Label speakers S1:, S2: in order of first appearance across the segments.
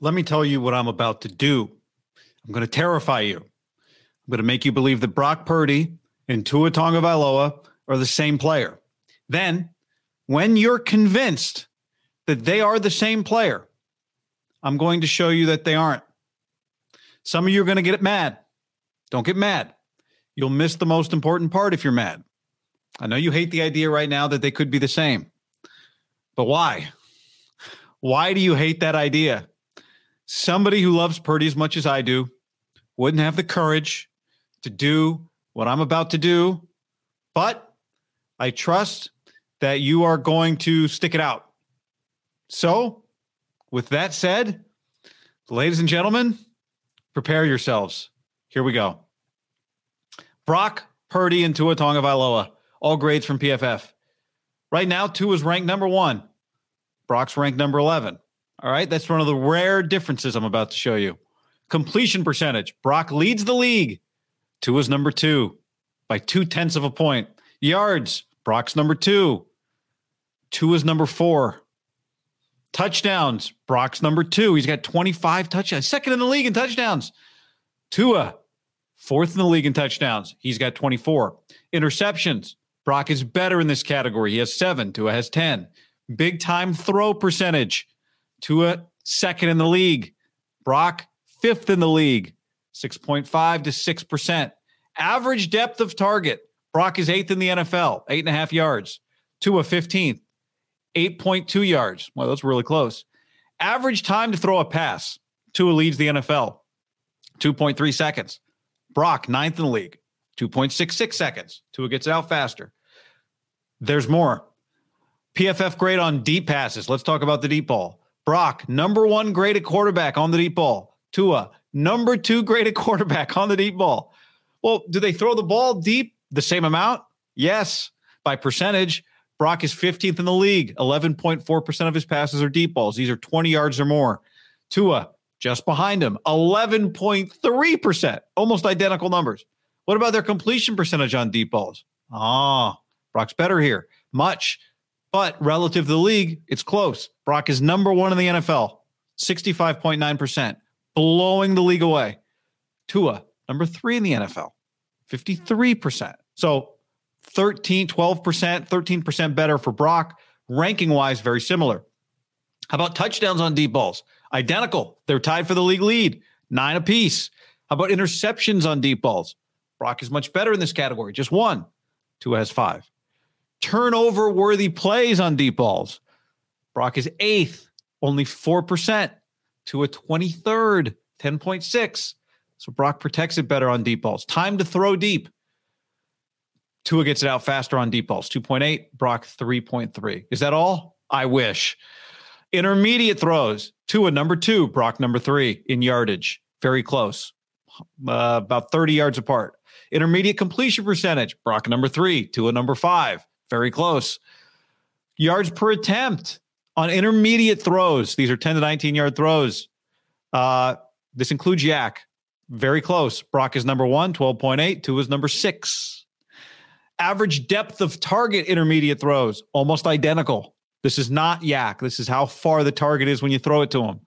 S1: Let me tell you what I'm about to do. I'm going to terrify you. I'm going to make you believe that Brock Purdy and Tua Tagovailoa are the same player. Then, when you're convinced that they are the same player, I'm going to show you that they aren't. Some of you are going to get mad. Don't get mad. You'll miss the most important part if you're mad. I know you hate the idea right now that they could be the same. But why? Why do you hate that idea? Somebody who loves Purdy as much as I do wouldn't have the courage to do what I'm about to do. But I trust that you are going to stick it out. So, with that said, ladies and gentlemen, prepare yourselves. Here we go. Brock Purdy and Tua Tagovailoa, all grades from PFF. Right now, Tua is ranked number one. Brock's ranked number 11. All right. That's one of the rare differences I'm about to show you. Completion percentage. Brock leads the league. Tua is number two by two tenths of a point. Yards. Brock's number two. Tua is number four. Touchdowns. Brock's number two. He's got 25 touchdowns. Uh, second in the league in touchdowns. Tua, fourth in the league in touchdowns. He's got 24. Interceptions. Brock is better in this category. He has seven. Tua has 10. Big time throw percentage. Tua, second in the league. Brock, fifth in the league, 6.5 to 6%. Average depth of target. Brock is eighth in the NFL, eight and a half yards. Tua, 15th, 8.2 yards. Well, that's really close. Average time to throw a pass. Tua leads the NFL, 2.3 seconds. Brock, ninth in the league, 2.66 seconds. Tua gets out faster. There's more. PFF grade on deep passes. Let's talk about the deep ball. Brock, number one graded quarterback on the deep ball. Tua, number two graded quarterback on the deep ball. Well, do they throw the ball deep the same amount? Yes, by percentage. Brock is 15th in the league. 11.4% of his passes are deep balls. These are 20 yards or more. Tua, just behind him, 11.3%, almost identical numbers. What about their completion percentage on deep balls? Ah, Brock's better here. Much. But relative to the league, it's close. Brock is number one in the NFL, 65.9%, blowing the league away. Tua, number three in the NFL, 53%. So 13, 12%, 13% better for Brock. Ranking wise, very similar. How about touchdowns on deep balls? Identical. They're tied for the league lead, nine apiece. How about interceptions on deep balls? Brock is much better in this category, just one. Tua has five turnover worthy plays on deep balls. Brock is eighth, only 4% to a 23rd, 10.6. So Brock protects it better on deep balls. Time to throw deep. Tua gets it out faster on deep balls, 2.8, Brock 3.3. Is that all? I wish. Intermediate throws, Tua number two, Brock number three in yardage. Very close, uh, about 30 yards apart. Intermediate completion percentage, Brock number three, Tua number five. Very close. Yards per attempt on intermediate throws. These are 10 to 19 yard throws. Uh, this includes YAC. Very close. Brock is number one, 12.8. Tua is number six. Average depth of target intermediate throws, almost identical. This is not YAC. This is how far the target is when you throw it to him.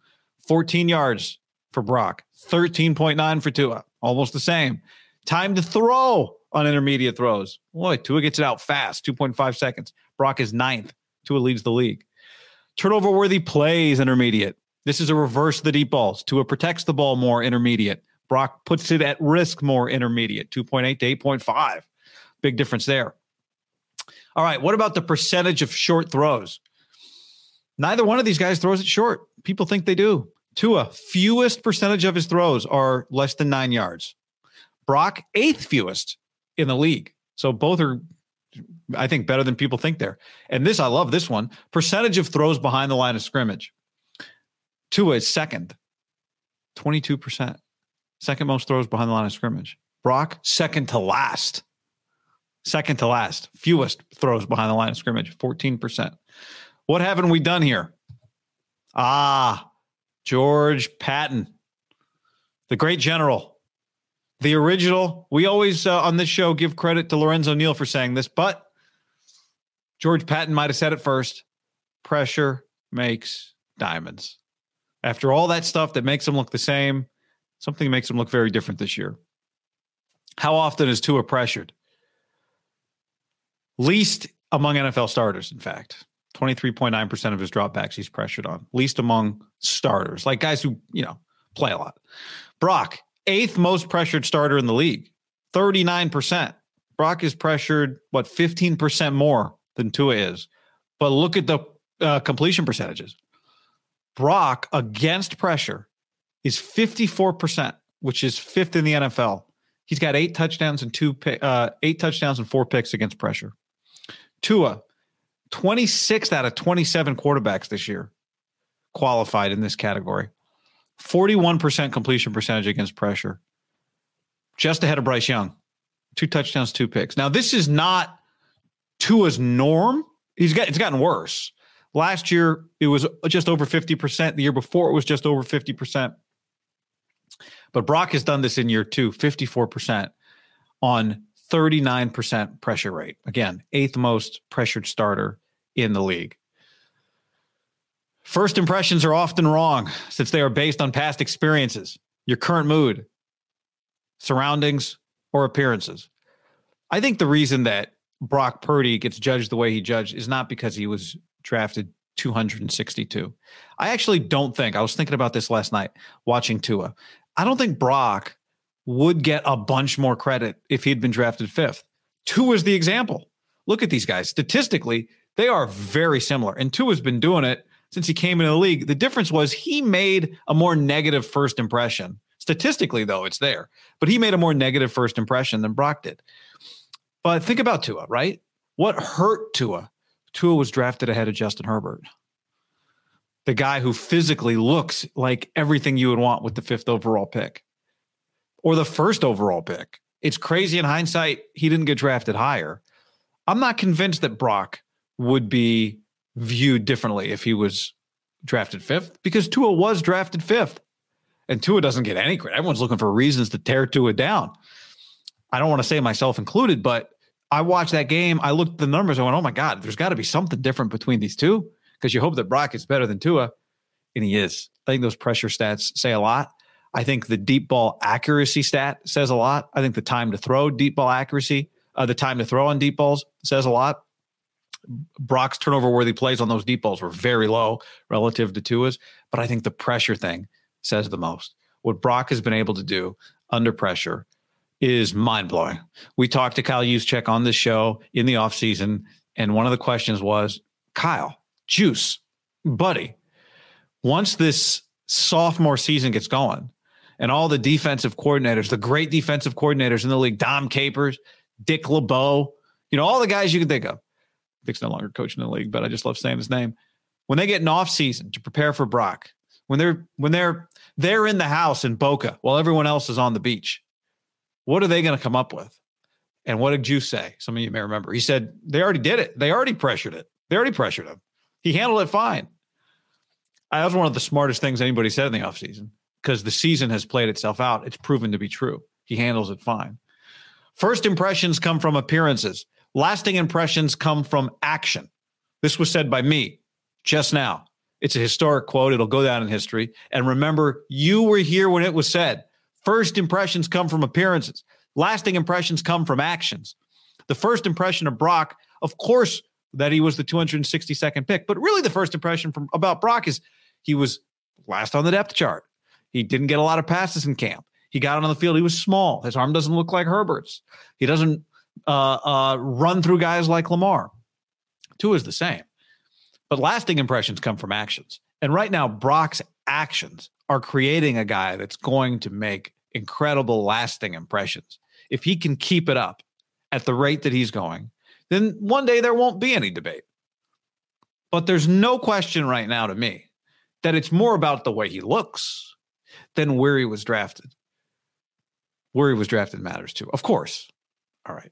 S1: 14 yards for Brock, 13.9 for Tua, almost the same. Time to throw, on intermediate throws. Boy, Tua gets it out fast, 2.5 seconds. Brock is ninth. Tua leads the league. Turnover worthy plays intermediate. This is a reverse the deep balls. Tua protects the ball more intermediate. Brock puts it at risk more intermediate, 2.8 to 8.5. Big difference there. All right. What about the percentage of short throws? Neither one of these guys throws it short. People think they do. Tua, fewest percentage of his throws are less than nine yards. Brock, eighth fewest in the league. So both are, I think, better than people think they're. And this, I love this one percentage of throws behind the line of scrimmage. Tua is second, 22%. Second most throws behind the line of scrimmage. Brock, second to last. Second to last. Fewest throws behind the line of scrimmage, 14%. What haven't we done here? Ah, George Patton, the great general, the original. We always uh, on this show give credit to Lorenzo Neal for saying this, but George Patton might have said it first. Pressure makes diamonds. After all that stuff that makes them look the same, something makes them look very different this year. How often is Tua pressured? Least among NFL starters, in fact. 23.9% of his dropbacks he's pressured on. Least among starters, like guys who, you know, play a lot. Brock, eighth most pressured starter in the league, 39%. Brock is pressured, what, 15% more than Tua is. But look at the uh, completion percentages. Brock against pressure is 54%, which is fifth in the NFL. He's got eight touchdowns and two uh, eight touchdowns and four picks against pressure. Tua, 26th out of 27 quarterbacks this year qualified in this category. 41% completion percentage against pressure. Just ahead of Bryce Young. Two touchdowns, two picks. Now, this is not Tua's norm. He's got it's gotten worse. Last year, it was just over 50%. The year before, it was just over 50%. But Brock has done this in year two, 54% on 39% pressure rate. Again, eighth most pressured starter in the league. First impressions are often wrong since they are based on past experiences, your current mood, surroundings, or appearances. I think the reason that Brock Purdy gets judged the way he judged is not because he was drafted 262. I actually don't think, I was thinking about this last night watching Tua. I don't think Brock would get a bunch more credit if he'd been drafted fifth. Tua is the example. Look at these guys. Statistically, they are very similar. And Tua has been doing it since he came into the league. The difference was he made a more negative first impression. Statistically, though, it's there. But he made a more negative first impression than Brock did. But think about Tua, right? What hurt Tua? Tua was drafted ahead of Justin Herbert, the guy who physically looks like everything you would want with the fifth overall pick or the first overall pick. It's crazy in hindsight, he didn't get drafted higher. I'm not convinced that Brock would be viewed differently if he was drafted fifth because Tua was drafted fifth. And Tua doesn't get any credit. Everyone's looking for reasons to tear Tua down. I don't want to say myself included, but I watched that game. I looked at the numbers. I went, oh my God, there's got to be something different between these two because you hope that Brock is better than Tua. And he is. I think those pressure stats say a lot. I think the deep ball accuracy stat says a lot. I think the time to throw deep ball accuracy, uh, the time to throw on deep balls says a lot. Brock's turnover worthy plays on those deep balls were very low relative to Tua's, but I think the pressure thing says the most. What Brock has been able to do under pressure is mind blowing. We talked to Kyle Juszczyk on this show in the offseason, and one of the questions was Kyle, juice, buddy, once this sophomore season gets going and all the defensive coordinators, the great defensive coordinators in the league, Dom Capers, Dick LeBeau, you know, all the guys you can think of. Dick's no longer coaching the league, but I just love saying his name. When they get an off season to prepare for Brock, when they're when they're they're in the house in Boca while everyone else is on the beach, what are they going to come up with? And what did Juice say? Some of you may remember. He said they already did it. They already pressured it. They already pressured him. He handled it fine. That was one of the smartest things anybody said in the offseason because the season has played itself out. It's proven to be true. He handles it fine. First impressions come from appearances, lasting impressions come from action. This was said by me just now. It's a historic quote. It'll go down in history. And remember, you were here when it was said. First impressions come from appearances, lasting impressions come from actions. The first impression of Brock, of course, that he was the 262nd pick, but really the first impression from about Brock is he was last on the depth chart. He didn't get a lot of passes in camp. He got on the field. He was small. His arm doesn't look like Herbert's. He doesn't uh, uh, run through guys like Lamar. Tua is the same. But lasting impressions come from actions. And right now, Brock's actions are creating a guy that's going to make incredible lasting impressions. If he can keep it up at the rate that he's going, then one day there won't be any debate. But there's no question right now to me that it's more about the way he looks. than where he was drafted. Where he was drafted matters too, of course. All right.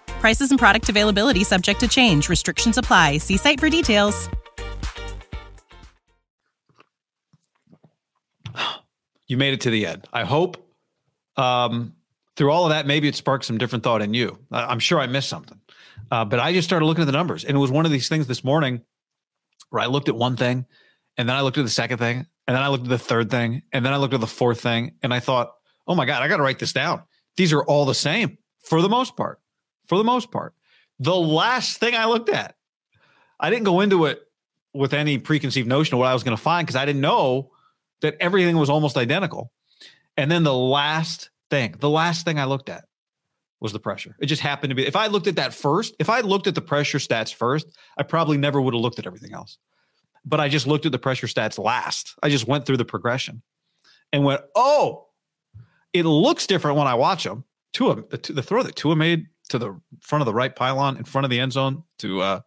S2: Prices and product availability subject to change. Restrictions apply. See site for details.
S1: You made it to the end. I hope um, through all of that, maybe it sparked some different thought in you. I'm sure I missed something. Uh, but I just started looking at the numbers. And it was one of these things this morning where I looked at one thing and then I looked at the second thing and then I looked at the third thing and then I looked at the fourth thing and I thought, oh my God, I got to write this down. These are all the same for the most part. For the most part. The last thing I looked at, I didn't go into it with any preconceived notion of what I was going to find because I didn't know that everything was almost identical. And then the last thing, the last thing I looked at was the pressure. It just happened to be. If I looked at that first, if I looked at the pressure stats first, I probably never would have looked at everything else. But I just looked at the pressure stats last. I just went through the progression and went, oh, it looks different when I watch them. Tua, the, the throw that Tua made to the front of the right pylon in front of the end zone to uh,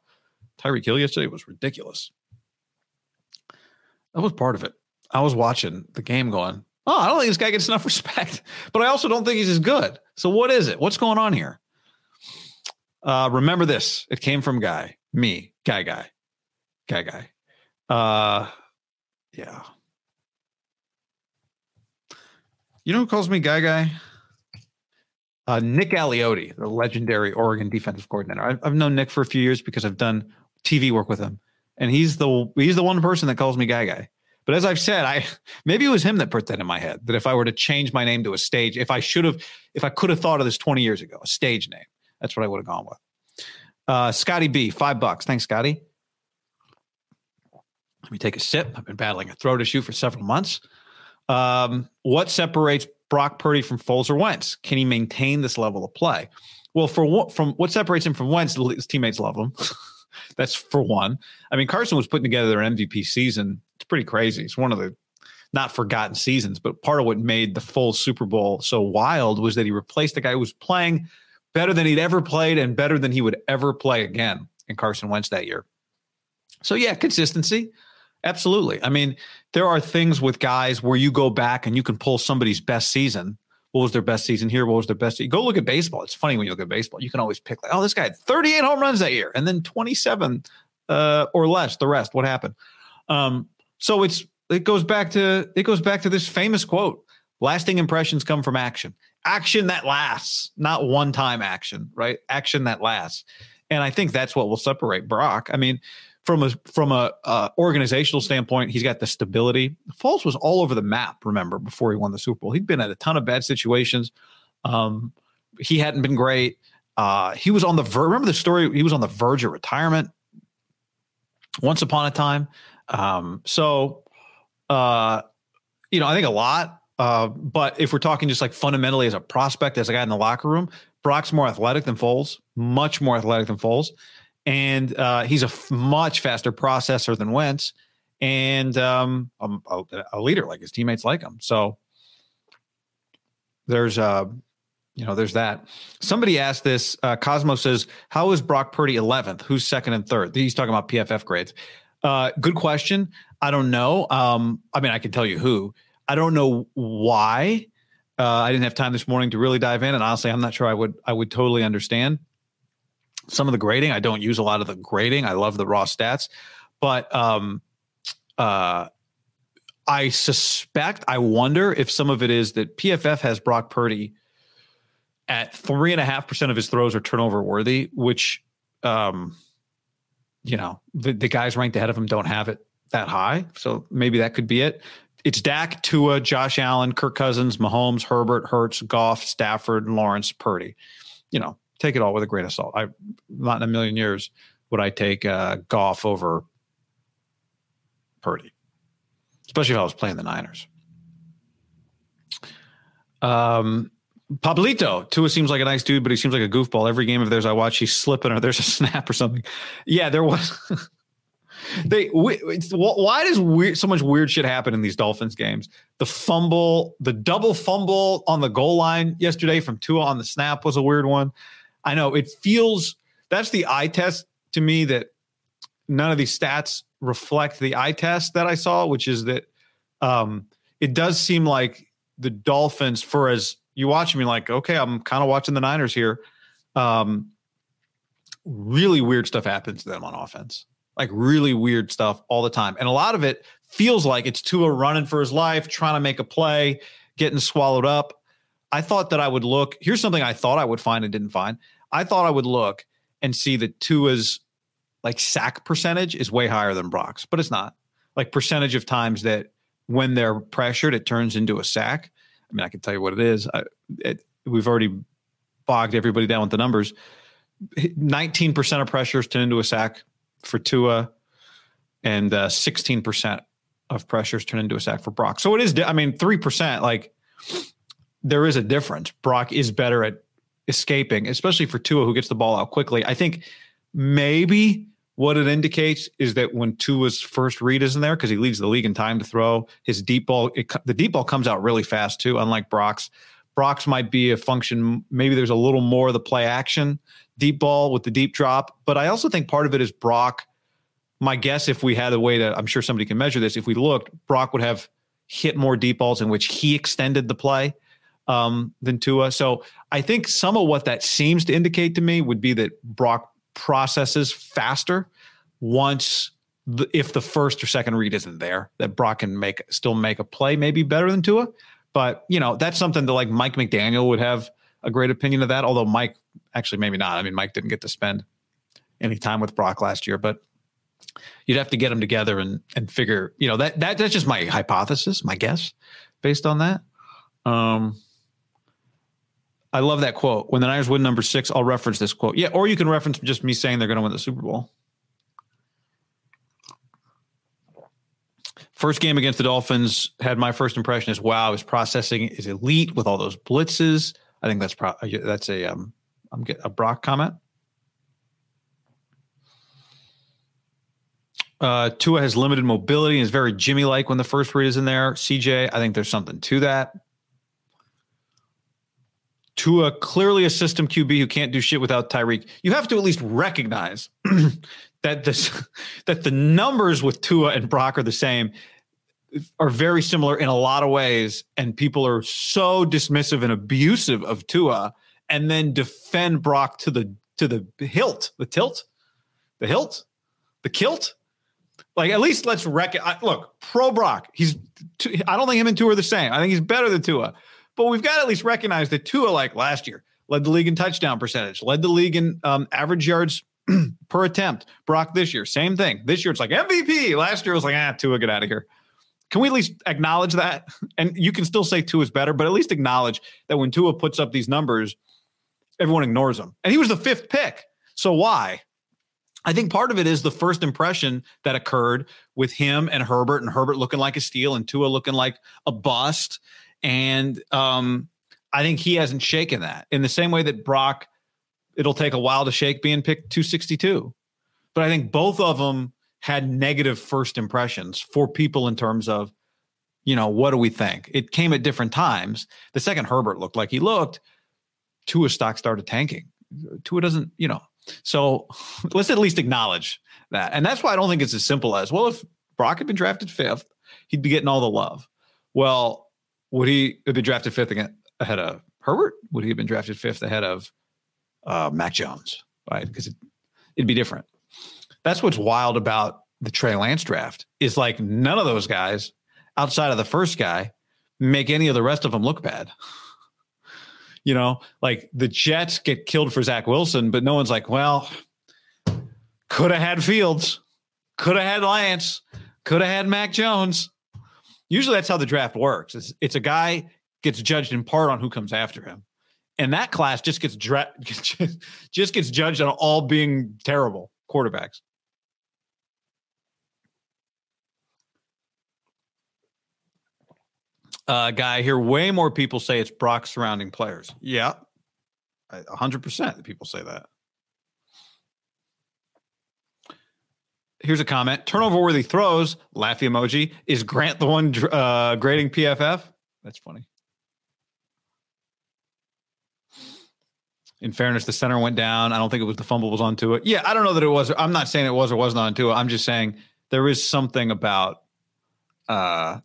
S1: Tyreek Hill yesterday was ridiculous. That was part of it. I was watching the game going, oh, I don't think this guy gets enough respect, but I also don't think he's as good. So what is it? What's going on here? Uh, remember this. It came from Guy, me, Guy, Guy, Guy, Guy. Uh, yeah. You know who calls me Guy, Guy? Uh, Nick Aliotti, the legendary Oregon defensive coordinator. I've, I've known Nick for a few years because I've done TV work with him, and he's the he's the one person that calls me Guy Guy. But as I've said, I maybe it was him that put that in my head that if I were to change my name to a stage, if I should have, if I could have thought of this 20 years ago, a stage name, that's what I would have gone with. Uh, Scotty B, five bucks. Thanks, Scotty. Let me take a sip. I've been battling a throat issue for several months. Um, what separates Brock Purdy from Foles or Wentz? Can he maintain this level of play? Well, for what from what separates him from Wentz, his teammates love him. That's for one. I mean, Carson was putting together an MVP season. It's pretty crazy. It's one of the not forgotten seasons, but part of what made the Foles Super Bowl so wild was that he replaced a guy who was playing better than he'd ever played and better than he would ever play again in Carson Wentz that year. So yeah, consistency. Absolutely. I mean, there are things with guys where you go back and you can pull somebody's best season. What was their best season here? What was their best? Go look at baseball. It's funny when you look at baseball. You can always pick like, oh, this guy had 38 home runs that year, and then 27 uh, or less. The rest, what happened? Um, so it's it goes back to it goes back to this famous quote: "Lasting impressions come from action. Action that lasts, not one time action. Right? Action that lasts." And I think that's what will separate Brock. I mean, from a from a uh, organizational standpoint, he's got the stability. Foles was all over the map. Remember before he won the Super Bowl, he'd been at a ton of bad situations. Um, he hadn't been great. Uh, he was on the ver- remember the story. He was on the verge of retirement once upon a time. Um, so, uh, you know, I think a lot. Uh, but if we're talking just like fundamentally as a prospect, as a guy in the locker room, Brock's more athletic than Foles, much more athletic than Foles and uh, he's a f- much faster processor than Wentz, and um, a, a, leader like his teammates like him. So there's uh, you know, there's that. Somebody asked this. Uh, Cosmo says, "How is Brock Purdy 11th? Who's second and third? He's talking about PFF grades. Uh, good question. I don't know. Um, I mean, I can tell you who. I don't know why. Uh, I didn't have time this morning to really dive in, and honestly, I'm not sure I would I would totally understand some of the grading. I don't use a lot of the grading. I love the raw stats, but um, uh, I suspect, I wonder if some of it is that PFF has Brock Purdy at three and a half percent of his throws are turnover worthy, which, um, you know, the, the guys ranked ahead of him don't have it that high. So maybe that could be it. It's Dak, Tua, Josh Allen, Kirk Cousins, Mahomes, Herbert, Hurts, Goff, Stafford, Lawrence, Purdy. You know, take it all with a grain of salt. I not in a million years would I take uh, Goff over Purdy, especially if I was playing the Niners. Um, Pablito, Tua seems like a nice dude, but he seems like a goofball. Every game of theirs I watch, he's slipping or there's a snap or something. Yeah, there was. they why does weird so much weird shit happen in these Dolphins games? The fumble, the double fumble on the goal line yesterday from Tua on the snap was a weird one. I know it feels that's the eye test to me that none of these stats reflect the eye test that I saw, which is that um, it does seem like the Dolphins, for as you watch me, like, okay, I'm kind of watching the Niners here. Um, really weird stuff happens to them on offense, like really weird stuff all the time. And a lot of it feels like it's Tua running for his life, trying to make a play, getting swallowed up. I thought that I would look. Here's something I thought I would find and didn't find. I thought I would look and see that Tua's like sack percentage is way higher than Brock's, but it's not. Like percentage of times that when they're pressured, it turns into a sack. I mean, I can tell you what it is. I, it, we've already bogged everybody down with the numbers. 19% of pressures turn into a sack for Tua, and uh, 16% of pressures turn into a sack for Brock. So it is, I mean, 3%, like there is a difference. Brock is better at escaping, especially for Tua, who gets the ball out quickly. I think maybe what it indicates is that when Tua's first read isn't there, because he leads the league in time to throw, his deep ball, it, the deep ball comes out really fast too, unlike Brock's. Brock's might be a function, maybe there's a little more of the play action, deep ball with the deep drop. But I also think part of it is Brock. My guess, if we had a way to, I'm sure somebody can measure this, if we looked, Brock would have hit more deep balls in which he extended the play um, than Tua. So I think some of what that seems to indicate to me would be that Brock processes faster once the, if the first or second read isn't there, that Brock can make still make a play maybe better than Tua. But you know that's something that like Mike McDaniel would have a great opinion of that. Although Mike actually maybe not. I mean Mike didn't get to spend any time with Brock last year, but you'd have to get them together and and figure. You know that that that's just my hypothesis, my guess, based on that. Um, I love that quote. When the Niners win number six, I'll reference this quote. Yeah, or you can reference just me saying they're going to win the Super Bowl. First game against the Dolphins had my first impression is wow, his processing is elite with all those blitzes. I think that's pro- that's a um, I'm get a Brock comment. Uh, Tua has limited mobility and is very Jimmy like when the first read is in there. CJ, I think there's something to that. Tua, clearly a system QB who can't do shit without Tyreek. You have to at least recognize that this that the numbers with Tua and Brock are the same, are very similar in a lot of ways, and people are so dismissive and abusive of Tua, and then defend Brock to the to the hilt, the tilt, the hilt, the kilt. Like at least let's rec- I, look pro Brock. He's I don't think him and Tua are the same. I think he's better than Tua, but we've got to at least recognize that Tua, like last year, led the league in touchdown percentage, led the league in um, average yards per attempt. Brock this year, same thing. This year it's like MVP. Last year it was like, ah, Tua, get out of here. Can we at least acknowledge that? And you can still say Tua is better, but at least acknowledge that when Tua puts up these numbers, everyone ignores him. And he was the fifth pick. So why? I think part of it is the first impression that occurred with him and Herbert, and Herbert looking like a steal, and Tua looking like a bust. And um, I think he hasn't shaken that in the same way that Brock it'll take a while to shake being picked 262. But I think both of them had negative first impressions for people in terms of, you know, what do we think? It came at different times. The second Herbert looked like he looked, Tua stock started tanking. Tua doesn't, you know. So let's at least acknowledge that. And that's why I don't think it's as simple as, well, if Brock had been drafted fifth, he'd be getting all the love. Well, would he have been drafted fifth ahead of Herbert? Would he have been drafted fifth ahead of uh, Mac Jones, right? Because it, it'd be different. That's what's wild about the Trey Lance draft is like none of those guys outside of the first guy make any of the rest of them look bad. you know, like the Jets get killed for Zach Wilson, but no one's like, well, could have had Fields, could have had Lance, could have had Mac Jones. Usually that's how the draft works. It's, it's a guy gets judged in part on who comes after him and that class just gets dra- just gets judged on all being terrible quarterbacks. Uh, guy here, way more people say it's Brock surrounding players. Yeah, hundred percent. People say that. Here's a comment: turnover worthy throws. Laughy emoji. Is Grant the one uh, grading PFF? That's funny. in fairness, the center went down. I don't think it was the fumble was onto it. Yeah, I don't know that it was. I'm not saying it was or wasn't onto it. I'm just saying there is something about uh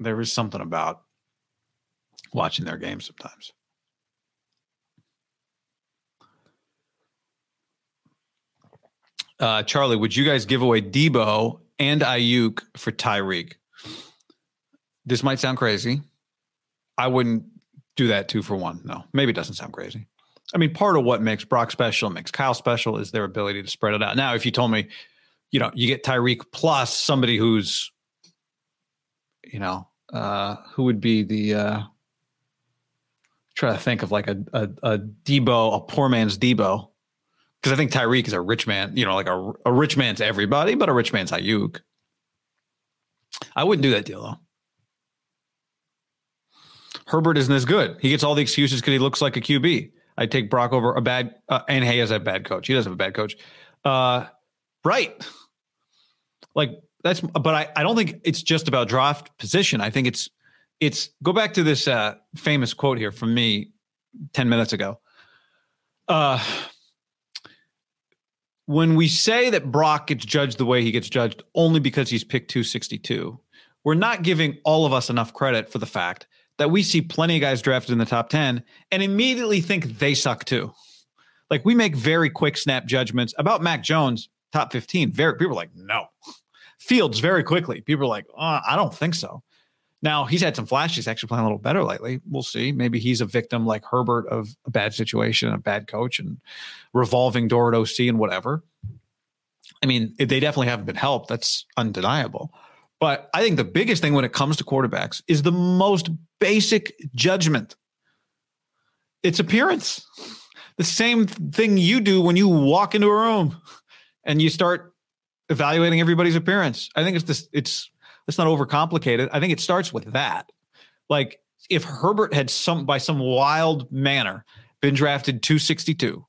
S1: there is something about watching their games sometimes. Uh, Charlie, would you guys give away Deebo and Aiyuk for Tyreek? This might sound crazy. I wouldn't do that two for one. No, maybe it doesn't sound crazy. I mean, part of what makes Brock special, makes Kyle special, is their ability to spread it out. Now, if you told me, you know, you get Tyreek plus somebody who's, you know, uh, who would be the uh, try to think of like a a, a Deebo, a poor man's Deebo, because I think Tyreek is a rich man, you know, like a, a rich man's everybody, but a rich man's Aiyuk. I wouldn't do that deal though. Herbert isn't as good. He gets all the excuses because he looks like a QB. I take Brock over a bad, uh, and Hay has a bad coach. He does have a bad coach. Uh, right. Like that's, but I, I don't think it's just about draft position. I think it's, it's go back to this uh, famous quote here from me 10 minutes ago. Uh, when we say that Brock gets judged the way he gets judged only because he's picked 262, we're not giving all of us enough credit for the fact that we see plenty of guys drafted in the top 10 and immediately think they suck too. Like we make very quick snap judgments about Mac Jones, top 15. Very people are like, no. Fields very quickly. People are like, oh, I don't think so. Now he's had some flashes, actually playing a little better lately. We'll see. Maybe he's a victim like Herbert of a bad situation, a bad coach, and revolving door at OC and whatever. I mean, they definitely haven't been helped. That's undeniable. But I think the biggest thing when it comes to quarterbacks is the most basic judgment. It's appearance. The same thing you do when you walk into a room and you start evaluating everybody's appearance. I think it's this. It's let's not overcomplicate it. I think it starts with that. Like if Herbert had some by some wild manner been drafted 262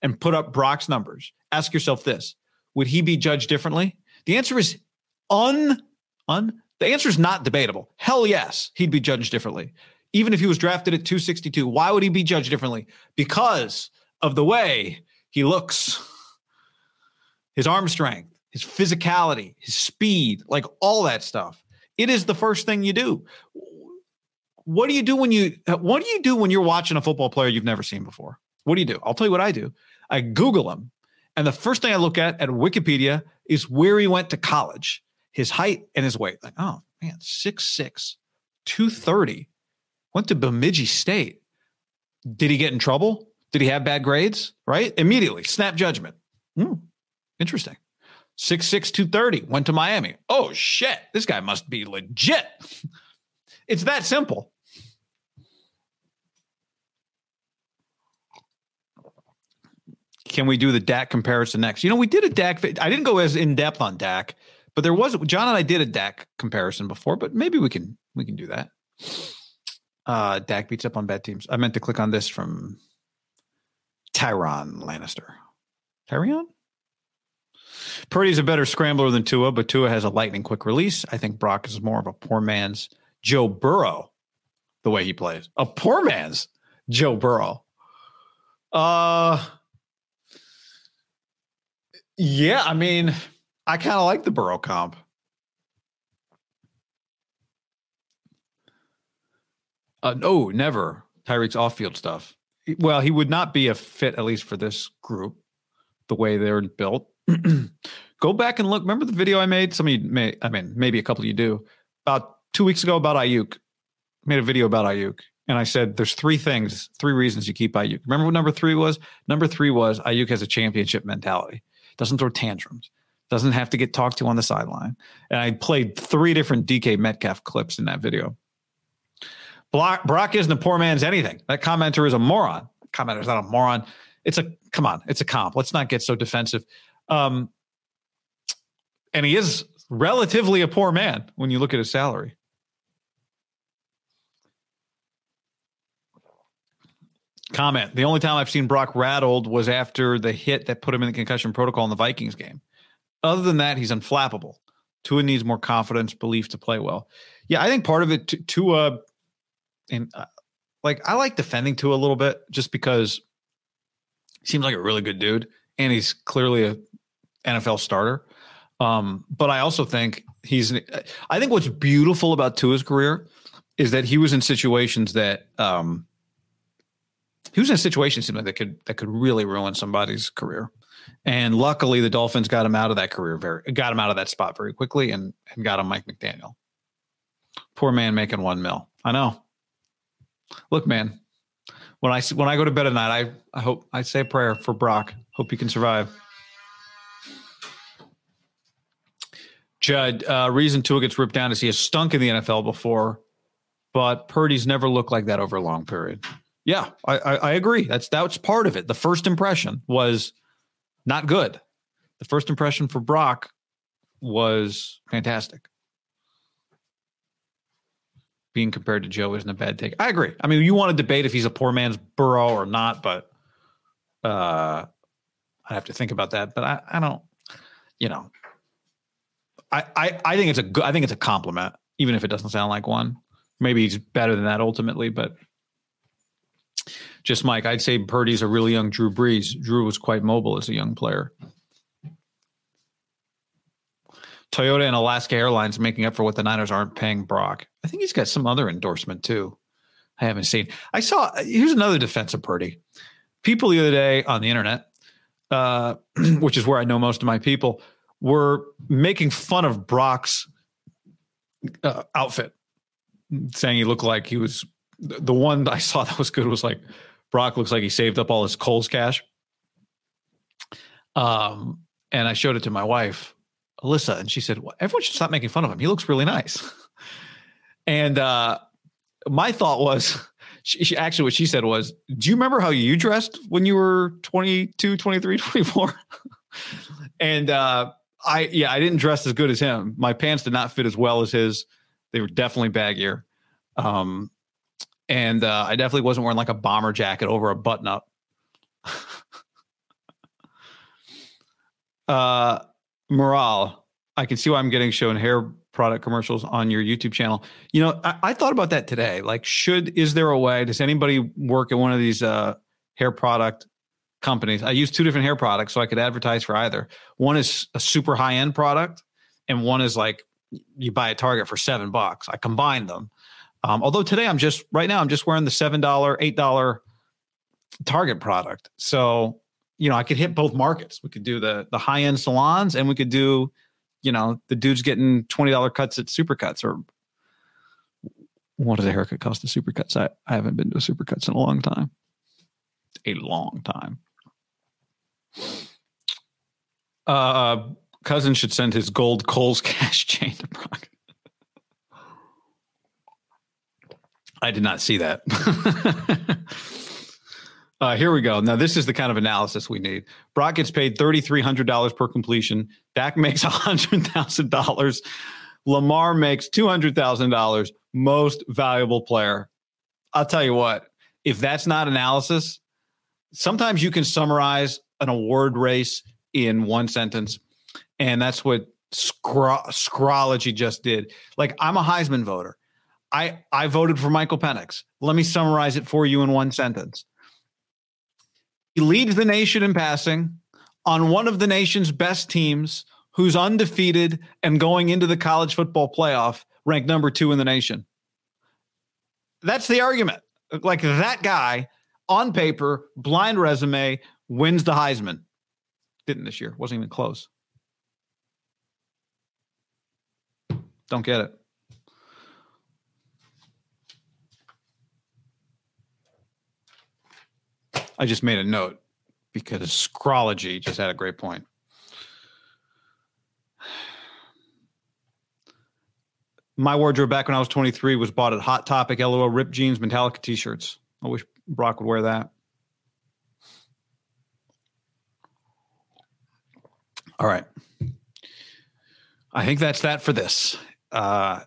S1: and put up Brock's numbers, ask yourself this: Would he be judged differently? The answer is un un. The answer is not debatable. Hell yes, he'd be judged differently. Even if he was drafted at 262, why would he be judged differently? Because of the way he looks, his arm strength, his physicality, his speed, like all that stuff. It is the first thing you do. What do you do when you what do you do when you're watching a football player you've never seen before? What do you do? I'll tell you what I do. I Google him. And the first thing I look at at Wikipedia is where he went to college, his height and his weight. Like, oh man, 6'6, 230. Went to Bemidji State. Did he get in trouble? Did he have bad grades? Right? Immediately, snap judgment. Hmm, interesting. 6'6, 230. Went to Miami. Oh shit, this guy must be legit. it's that simple. Can we do the Dak comparison next? You know, we did a Dak. I didn't go as in depth on Dak, but there was John and I did a Dak comparison before. But maybe we can we can do that. Uh, Dak beats up on bad teams. I meant to click on this from Tyron Lannister. Tyrion? Purdy's a better scrambler than Tua, but Tua has a lightning quick release. I think Brock is more of a poor man's Joe Burrow, the way he plays. A poor man's Joe Burrow. Uh yeah, I mean, I kind of like the Burrow comp. Uh, no, never. Tyreek's off-field stuff. Well, he would not be a fit, at least for this group, the way they're built. Go back and look. Remember the video I made? Some of you may, I mean, maybe a couple of you do. About two weeks ago about Aiyuk. Made a video about Aiyuk. And I said, there's three things, three reasons you keep Aiyuk. Remember what number three was? Number three was Aiyuk has a championship mentality, doesn't throw tantrums, doesn't have to get talked to on the sideline. And I played three different DK Metcalf clips in that video. Brock, Brock isn't a poor man's anything. That commenter is a moron. Commenter is not a moron. It's a, come on, it's a comp. Let's not get so defensive. Um, and he is relatively a poor man when you look at his salary. Comment. The only time I've seen Brock rattled was after the hit that put him in the concussion protocol in the Vikings game. Other than that, he's unflappable. Tua needs more confidence, belief to play well. Yeah, I think part of it, Tua, and uh, like I like defending Tua a little bit just because he seems like a really good dude and he's clearly a NFL starter. Um, but I also think he's. I think what's beautiful about Tua's career is that he was in situations that um, he was in a situation that could that could really ruin somebody's career. And luckily, the Dolphins got him out of that career very got him out of that spot very quickly and and got him Mike McDaniel. Poor man making one mil. I know. Look, man, when I when I go to bed at night, I I hope I say a prayer for Brock. Hope he can survive. Judd, uh, reason Tua gets ripped down is he has stunk in the NFL before, but Purdy's never looked like that over a long period. Yeah, I, I, I agree. That's that's part of it. The first impression was not good. The first impression for Brock was fantastic. Being compared to Joe isn't a bad take. I agree. I mean, you want to debate if he's a poor man's Burrow or not, but uh, I have to think about that. But I, I don't, you know, I, I, I think it's a good. I think it's a compliment, even if it doesn't sound like one. Maybe he's better than that ultimately, but just Mike, I'd say Purdy's a really young Drew Brees. Drew was quite mobile as a young player. Toyota and Alaska Airlines making up for what the Niners aren't paying Brock. I think he's got some other endorsement too. I haven't seen. I saw. Here's another defense of Purdy. People the other day on the internet, uh, which is where I know most of my people, were making fun of Brock's uh, outfit, saying he looked like he was the one I saw that was good was like Brock looks like he saved up all his Kohl's cash. Um, and I showed it to my wife, Alyssa, and she said, well, "Everyone should stop making fun of him. He looks really nice." and uh, my thought was, she, she, actually what she said was, "Do you remember how you dressed when you were 22, 23, 24?" and uh, I yeah, I didn't dress as good as him. My pants did not fit as well as his. They were definitely baggier. Um, and uh, I definitely wasn't wearing like a bomber jacket over a button up. uh, morale. I can see why I'm getting shown hair product commercials on your YouTube channel. You know, I, I, thought about that today. Like, should is there a way? Does anybody work at one of these uh, hair product companies? I use two different hair products, so I could advertise for either. One is a super high end product, and one is like you buy a Target for seven bucks. I combine them. Um, although today I'm just right now I'm just wearing the seven dollar, eight dollar Target product. So you know I could hit both markets. We could do the the high end salons, and we could do you know the dudes getting twenty dollar cuts at Supercuts or what does a haircut cost at Supercuts? I, I haven't been to Supercuts in a long time. A long time. Uh, cousin should send his gold Kohl's cash chain to Brock. I did not see that. uh, here we go. Now, this is the kind of analysis we need. Brock gets paid $3,300 per completion. Dak makes $100,000. Lamar makes $200,000. Most valuable player. I'll tell you what, if that's not analysis, sometimes you can summarize an award race in one sentence. And that's what Scro- Scrology just did. Like, I'm a Heisman voter. I, I voted for Michael Penix. Let me summarize it for you in one sentence. He leads the nation in passing on one of the nation's best teams who's undefeated and going into the college football playoff ranked number two in the nation. That's the argument. Like that guy on paper, blind resume, wins the Heisman. Didn't this year, wasn't even close. Don't get it. I just made a note because Scrology just had a great point. My wardrobe back when I was 23 was bought at Hot Topic, LOL, ripped jeans, Metallica t shirts. I wish Brock would wear that. All right. I think that's that for this. Uh,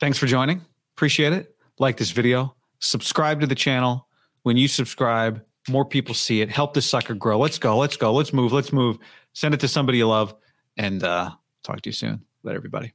S1: thanks for joining. Appreciate it. Like this video, subscribe to the channel. When you subscribe, more people see it. Help this sucker grow. Let's go. Let's go. Let's move. Let's move. Send it to somebody you love. And uh, talk to you soon. Let everybody.